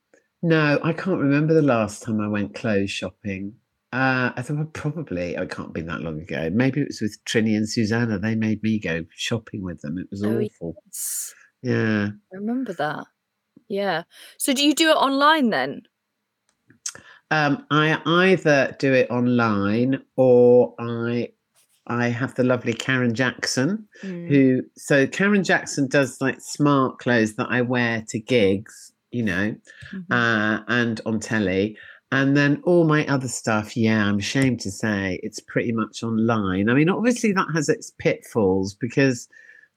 no, I can't remember the last time I went clothes shopping. Uh, I thought probably oh, it can't be that long ago. Maybe it was with Trinny and Susannah. They made me go shopping with them. It was Oh, awful. Yes, Yeah. I remember that. Yeah. So do you do it online then? Um, I either do it online or I I have the lovely Karen Jackson Mm. who so Karen Jackson does like smart clothes that I wear to gigs, you know, Mhm. uh, and on telly. And then all my other stuff, yeah, I'm ashamed to say it's pretty much online. I mean, obviously that has its pitfalls because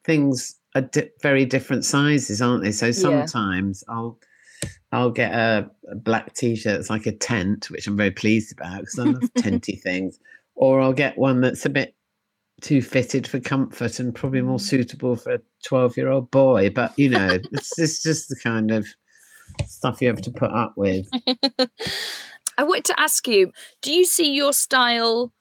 things are di- very different sizes, aren't they? So sometimes I'll I'll get a, a black t-shirt that's like a tent, which I'm very pleased about because I love [LAUGHS] tenty things, or I'll get one that's a bit too fitted for comfort and probably more Mm. suitable for a 12 year old boy. But you know, it's, it's just the kind of stuff you have to put up with. [LAUGHS] I wanted to ask you, do you see your style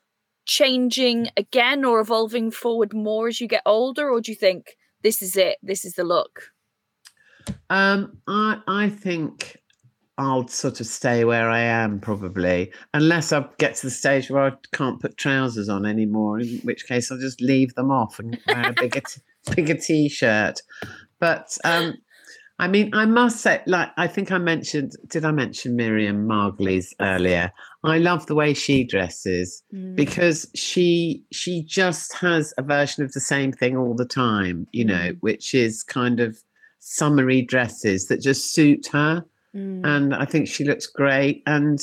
changing again or evolving forward more as you get older, or do you think this is it? This is the look? Um, I I think I'll sort of stay where I am probably, unless I get to the stage where I can't put trousers on anymore. In which case, I'll just leave them off and wear a bigger t- [LAUGHS] bigger t-shirt. But um, I mean, I must say, like I think I mentioned, did I mention Miriam Margolyes earlier? I love the way she dresses Mm. because she she just has a version of the same thing all the time you know Mm. which is kind of summery dresses that just suit her Mm. and I think she looks great. And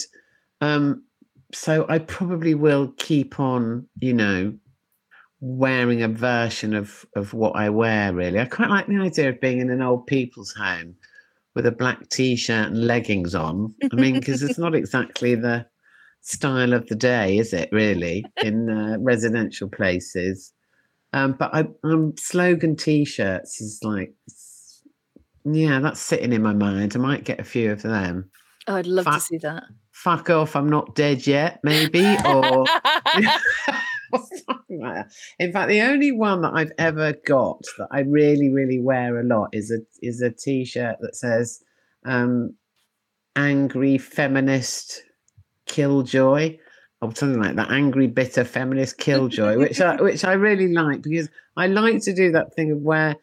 um, so I probably will keep on, you know, wearing a version of of what I wear. Really, I quite like the idea of being in an old people's home with a black t-shirt and leggings on. I mean, because it's not exactly the style of the day, is it? Really, in uh, residential places. Um, but I, um, slogan t-shirts is like, yeah, that's sitting in my mind. I might get a few of them. Oh, I'd love to see that. Fuck off! I'm not dead yet. Maybe or. [LAUGHS] [LAUGHS] or something like that. In fact, the only one that I've ever got that I really, really wear a lot is a is a t-shirt that says um, "Angry Feminist Killjoy" or something like that. Angry, bitter feminist killjoy, which I [LAUGHS] which I really like because I like to do that thing of where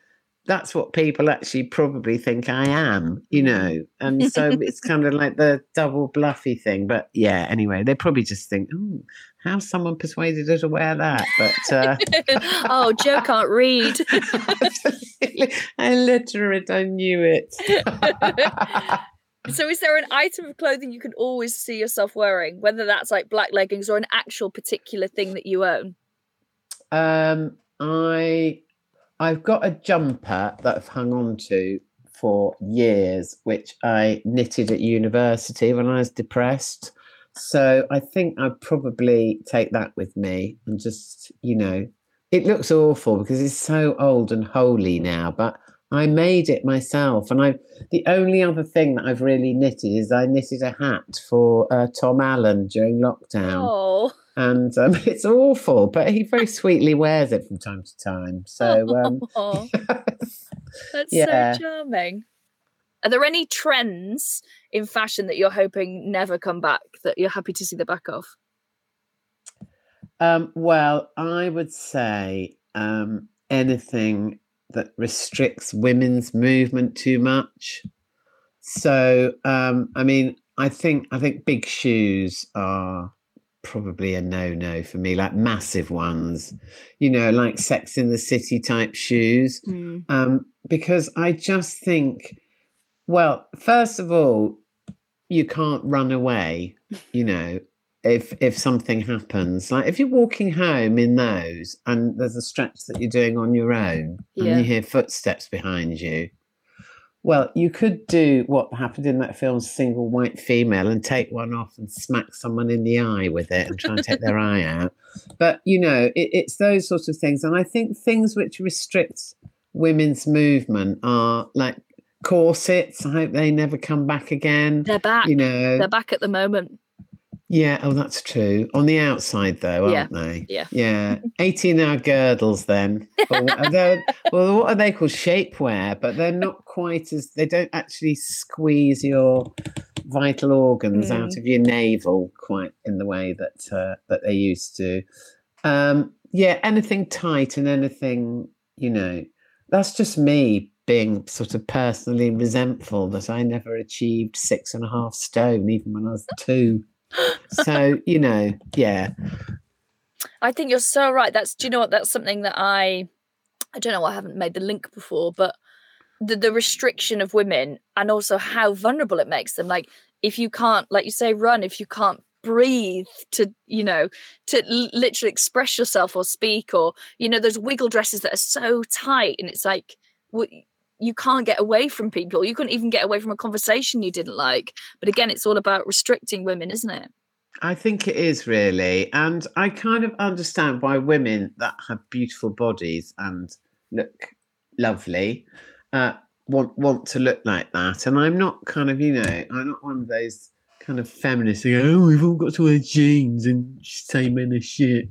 that's what people actually probably think I am, you know. And so it's [LAUGHS] kind of like the double bluffy thing. But yeah, anyway, they probably just think, oh, how someone persuaded her to wear that. But uh, [LAUGHS] oh, Jo can't read. [LAUGHS] illiterate, I knew it. so, is there an item of clothing you can always see yourself wearing, whether that's like black leggings or an actual particular thing that you own? um, I I've got a jumper that I've hung on to for years, which I knitted at university when I was depressed. So I think I'd probably take that with me and just, you know, it looks awful because it's so old and holy now, but I made it myself. And I, the only other thing that I've really knitted is I knitted a hat for uh, Tom Allen during lockdown Oh, and um, [LAUGHS] it's awful, but he very [LAUGHS] sweetly wears it from time to time. So um, [LAUGHS] Oh, that's Yeah. so charming. Are there any trends in fashion that you're hoping never come back that you're happy to see the back of? um, well, I would say um, anything that restricts women's movement too much. So, um, I mean, I think I think big shoes are probably a no-no for me, like massive ones, you know, like Sex in the City type shoes. um, because I just think, well, first of all, you can't run away, you know, if if something happens. Like if you're walking home in those and there's a stretch that you're doing on your own Yeah. and you hear footsteps behind you. Well, you could do what happened in that film Single White Female and take one off and smack someone in the eye with it and try and take their eye out. But, you know, it, it's those sorts of things. And I think things which restrict women's movement are like corsets. I hope they never come back again. They're back. You know, They're back at the moment. Yeah. Oh, that's true. On the outside, though, aren't they? yeah. Yeah. 18 hour girdles, then. They- [LAUGHS] well, what are they called? Shapewear, but they're not quite as, they don't actually squeeze your vital organs Mm. out of your navel quite in the way that uh, that they used to. Um, yeah, anything tight and anything, you know, that's just me being sort of personally resentful that I never achieved six and a half stone, even when I was two. So, you know, yeah. I think you're so right. That's do you know what? That's something that I I don't know. I haven't made the link before, but the the restriction of women and also how vulnerable it makes them. Like if you can't, like you say, run. If you can't breathe to you know to l- literally express yourself or speak or you know those wiggle dresses that are so tight and it's like w- you can't get away from people you couldn't even get away from a conversation you didn't like but again it's all about restricting women isn't it I think it is really. And I kind of understand why women that have beautiful bodies and look lovely uh, want want to look like that. And I'm not kind of, you know, I'm not one of those kind of feminists who go, oh, we've all got to wear jeans and say men are shit.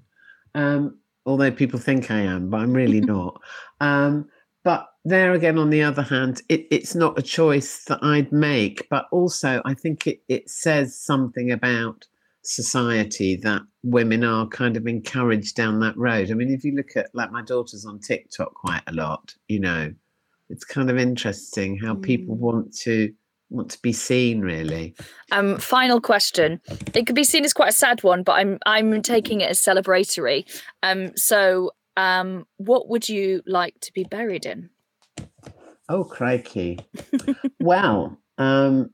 Um, although people think I am, but I'm really [LAUGHS] not. Um, but there again, on the other hand, it, it's not a choice that I'd make. But also, I think it, it says something about society that women are kind of encouraged down that road. I mean, if you look at like my daughter's on TikTok quite a lot, you know, it's kind of interesting how people Mm. want to want to be seen really. Um, final question. It could be seen as quite a sad one, but I'm I'm taking it as celebratory. Um, so um, what would you like to be buried in? Oh crikey. well, um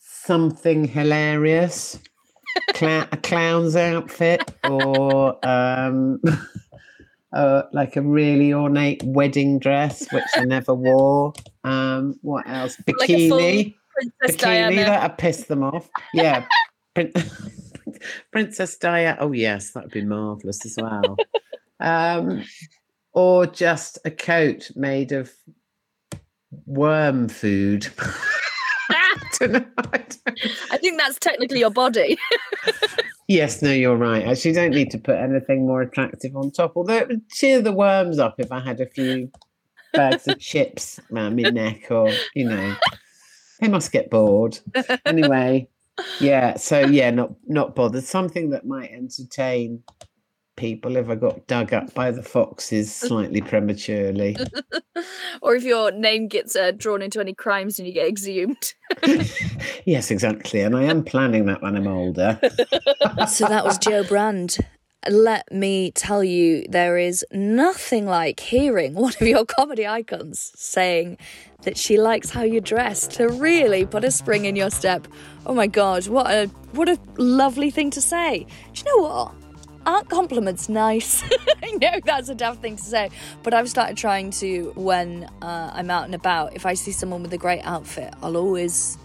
something hilarious, Cla- a clown's outfit, or um, [LAUGHS] uh, like a really ornate wedding dress, which I never wore. Um, what else? Like Bikini. Princess Bikini. Diana. That'd piss them off. Yeah. Prin- [LAUGHS] Princess Diana. Oh, yes, that'd be marvellous as well. um, or just a coat made of worm food. [LAUGHS] I. I I think that's technically your body. Yes, no, you're right. Actually don't need to put anything more attractive on top. Although it would cheer the worms up if I had a few bags of chips around my neck, or you know, they must get bored. Anyway, yeah. So yeah, not not bothered. Something that might entertain people if I got dug up by the foxes slightly [LAUGHS] prematurely. or if your name gets uh, drawn into any crimes and you get exhumed. [LAUGHS] yes, exactly. And I am planning that when I'm older. [LAUGHS] so that was Jo Brand. Let me tell you, there is nothing like hearing one of your comedy icons saying that she likes how you dress to really put a spring in your step. Oh my god, what a what a lovely thing to say. Do you know what? Aren't compliments nice? [LAUGHS] I know that's a daft thing to say, but I've started trying to when uh, I'm out and about. If I see someone with a great outfit, I'll always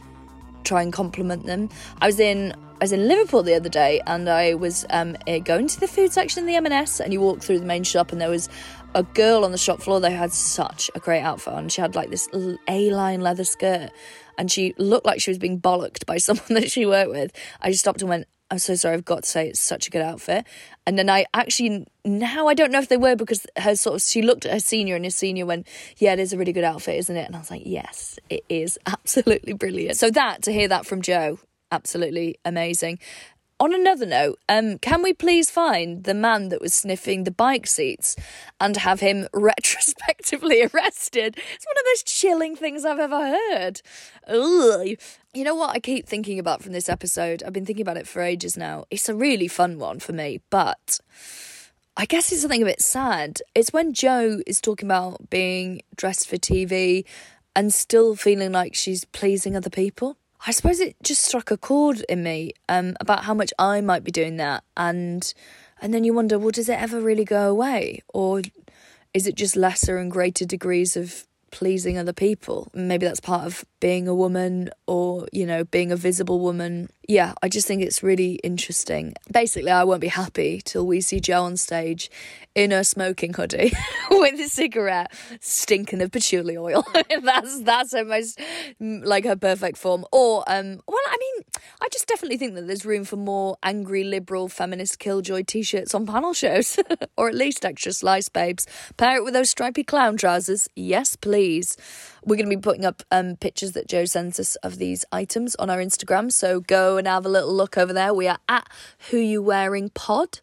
try and compliment them. I was in I was in Liverpool the other day, and I was um, uh, going to the food section in the M&S, and you walk through the main shop, and there was a girl on the shop floor They had such a great outfit on. She had like this A-line leather skirt, and she looked like she was being bollocked by [LAUGHS] someone that she worked with. I just stopped and went. I'm so sorry. I've got to say it's such a good outfit. And then I actually now I don't know if they were because her sort of she looked at her senior and his senior went, "Yeah, it is a really good outfit, isn't it?" And I was like, "Yes, it is [LAUGHS] absolutely brilliant." So that to hear that from Jo, absolutely amazing. On another note, um, can we please find the man that was sniffing the bike seats and have him [LAUGHS] retrospectively arrested? It's one of the most chilling things I've ever heard. Ugh. You know what I keep thinking about from this episode? I've been thinking about it for ages now. It's a really fun one for me, but I guess it's something a bit sad. It's when Jo is talking about being dressed for TV and still feeling like she's pleasing other people. I suppose it just struck a chord in me um, about how much I might be doing that, and and then you wonder, well, does it ever really go away, or is it just lesser and greater degrees of pleasing other people? Maybe that's part of being a woman, or you know, being a visible woman. Yeah, I just think it's really interesting. Basically, I won't be happy till we see Jo on stage in a smoking hoodie [LAUGHS] with a cigarette, stinking of patchouli oil. [LAUGHS] that's that's her most like her perfect form. Or um, well, I mean, I just definitely think that there's room for more angry liberal feminist killjoy t-shirts on panel shows, [LAUGHS] or at least extra slice babes. Pair it with those stripy clown trousers, yes please. We're going to be putting up um, pictures that Jo sends us of these items on our Instagram, so go and have a little look over there. We are at Who You Wearing Pod.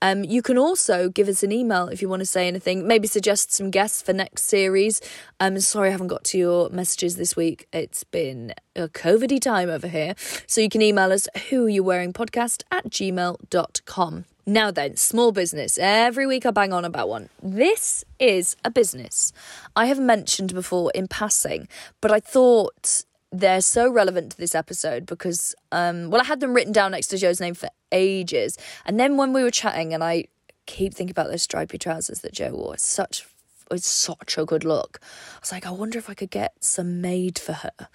Um, you can also give us an email if you want to say anything, maybe suggest some guests for next series. I'm sorry I haven't got to your messages this week. It's been a COVIDy time over here. So you can email us who you wearing podcast at gmail.com. Now then, small business. Every week I bang on about one. This is a business I have mentioned before in passing, but I thought they're so relevant to this episode because, um, well, I had them written down next to Jo's name for ages. And then when we were chatting, and I keep thinking about those stripy trousers that Jo wore, such it's such a good look. I was like, I wonder if I could get some made for her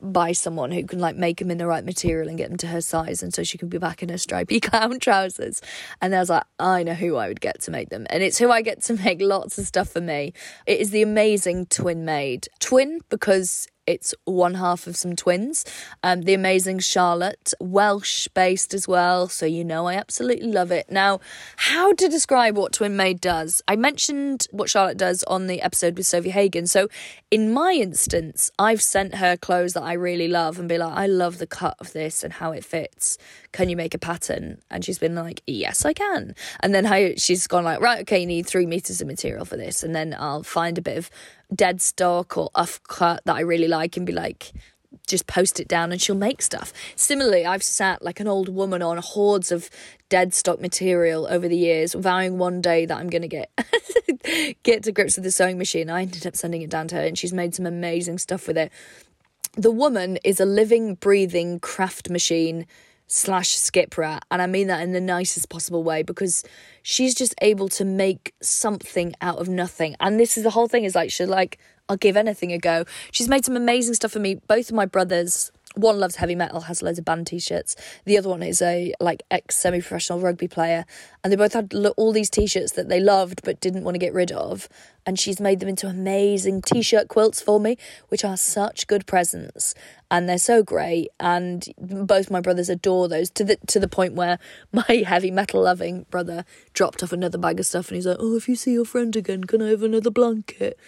by someone who can like make them in the right material and get them to her size and so she can be back in her stripy [LAUGHS] clown trousers. And I was like I know who I would get to make them. And it's who I get to [LAUGHS] make lots of stuff for me. It is the amazing twin maid. Twin because it's one half of some twins. Um, the amazing Charlotte, Welsh based as well, so you know I absolutely love it. Now, how to describe what Twin Maid does? I mentioned what Charlotte does on the episode with Sofie Hagen. So, in my instance, I've sent her clothes that I really love and be like, I love the cut of this and how it fits. Can you make a pattern? And she's been like, Yes, I can. And then how she's gone like, right, okay, you need three meters of material for this, and then I'll find a bit of dead stock or off cut that I really like and be like, just post it down and she'll make stuff. Similarly, I've sat like an old woman on hordes of dead stock material over the years, vowing one day that I'm going to get [LAUGHS] get to grips with the sewing machine. I ended up sending it down to her and she's made some amazing stuff with it. the woman is a living, breathing craft machine slash skip rat. And I mean that in the nicest possible way because she's just able to make something out of nothing. And this is the whole thing is like, she's like, I'll give anything a go. She's made some amazing stuff for me. Both of my brothers one loves heavy metal, has loads of band t-shirts. The other one is a like ex semi-professional rugby player, and they both had all these t-shirts that they loved but didn't want to get rid of. And she's made them into amazing t-shirt quilts for me, which are such good presents, and they're so great. And both my brothers adore those to the to the point where [LAUGHS] my heavy metal loving brother dropped off another bag of stuff, and he's like, "Oh, if you see your friend again, can I have another blanket?"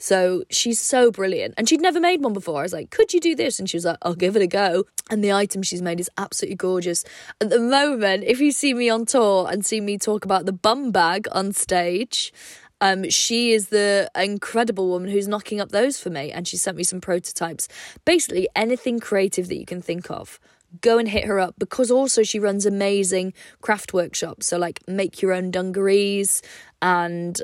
So she's so brilliant. And she'd never made one before. I was like, could you do this? And she was like, I'll give it a go. And the item she's made is absolutely gorgeous. At the moment, if you see me on tour and see me talk about the bum bag on stage, um, she is the incredible woman who's knocking up those for me, and she sent me some prototypes. Basically, anything creative that you can think of, go and hit her up because also she runs amazing craft workshops. So, like, make your own dungarees and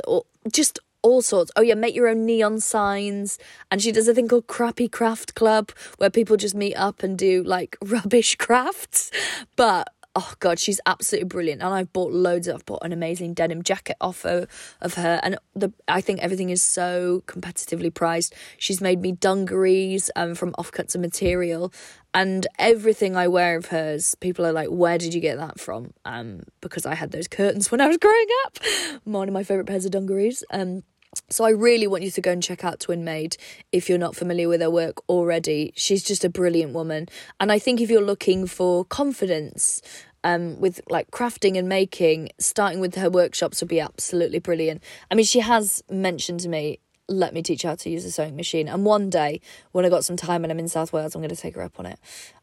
just all sorts. Oh yeah, make your own neon signs. And she does a thing called Crappy Craft Club where people just meet up and do like [LAUGHS] rubbish crafts. But oh god she's absolutely brilliant. And i've bought loads of, i've bought an amazing denim jacket off of, of her. And the i think everything is so competitively priced. She's made me dungarees um, from offcuts of material. And everything i wear of hers people are like where did you get that from? Um because i had those curtains when i was growing up. One of my favorite pairs of dungarees. Um so I really want you to go and check out Twin Maid if you're not familiar with her work already. She's just a brilliant woman. And I think if you're looking for confidence um, with like crafting and making, starting with her workshops would be absolutely brilliant. I mean, she has mentioned to me, let me teach you how to use a sewing machine. And one day, when I got some time and I'm in South Wales, I'm going to take her up on it.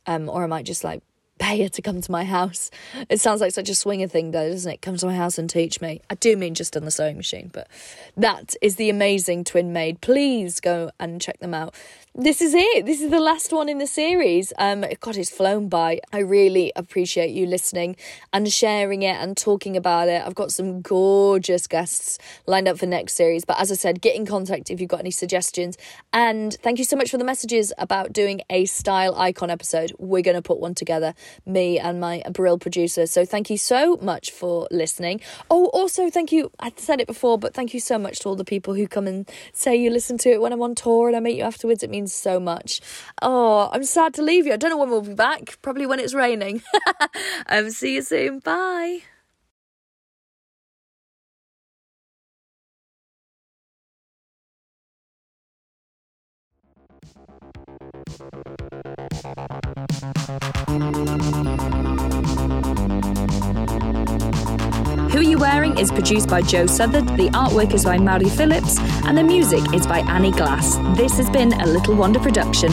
Um, or I might just like pay her to come to my house. It sounds like such a swinger thing, though, doesn't it? Come to my house and teach me. I do mean just on the sewing machine, but that is the amazing Twin Maid. Please go and check them out this is it. This is the last one in the series. Um, God, it's flown by. I really appreciate you listening and sharing it and talking about it. I've got some gorgeous guests lined up for next series. But as I said, get in contact if you've got any suggestions. And thank you so much for the messages about doing a style icon episode. We're going to put one together, me and my Brill producer. So thank you so much for listening. Oh, also thank you. I said it before, but thank you so much to all the people who come and say you listen to it when I'm on tour and I meet you afterwards. It means means so much. Oh, I'm sad to leave you. I don't know when we'll be back. Probably when it's raining. [LAUGHS] um, see you soon. Bye. Who Are You Wearing is produced by Joe Southard, the artwork is by Mari Phillips, and the music is by Ani Glass. This has been a Little Wander production.